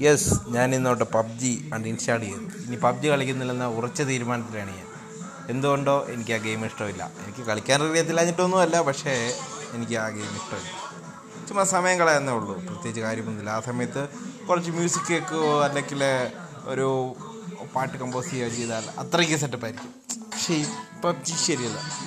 Yes ഞാൻ ഇന്നോട്ട് PUBG uninstall ചെയ്തു. ഇനി പബ്ജി കളിക്കുന്നില്ലെന്ന ഉറച്ച തീരുമാനത്തിലാണ് ഞാൻ. എന്തുകൊണ്ടോ എനിക്ക് ആ ഗെയിം ഇഷ്ടമില്ല. എനിക്ക് കളിക്കാൻ അറിയത്തില്ലാഞ്ഞിട്ടൊന്നും അല്ല പക്ഷേ എനിക്ക് ആ ഗെയിം ഇഷ്ടമില്ല. ചുമ്മാ സമയം കളയാന്നേ ഉള്ളൂ. പ്രത്യേകിച്ച് കാര്യമൊന്നുമില്ല. ആ സമയത്ത് കുറച്ച് മ്യൂസിക് കേൾക്കുകയോ അല്ലെങ്കിൽ ഒരു പാട്ട് കമ്പോസ് ചെയ്യുകയോ ചെയ്താൽ അത്രയ്ക്ക് സെറ്റപ്പായിരിക്കും പക്ഷേ ഈ പബ്ജി ശരിയല്ല.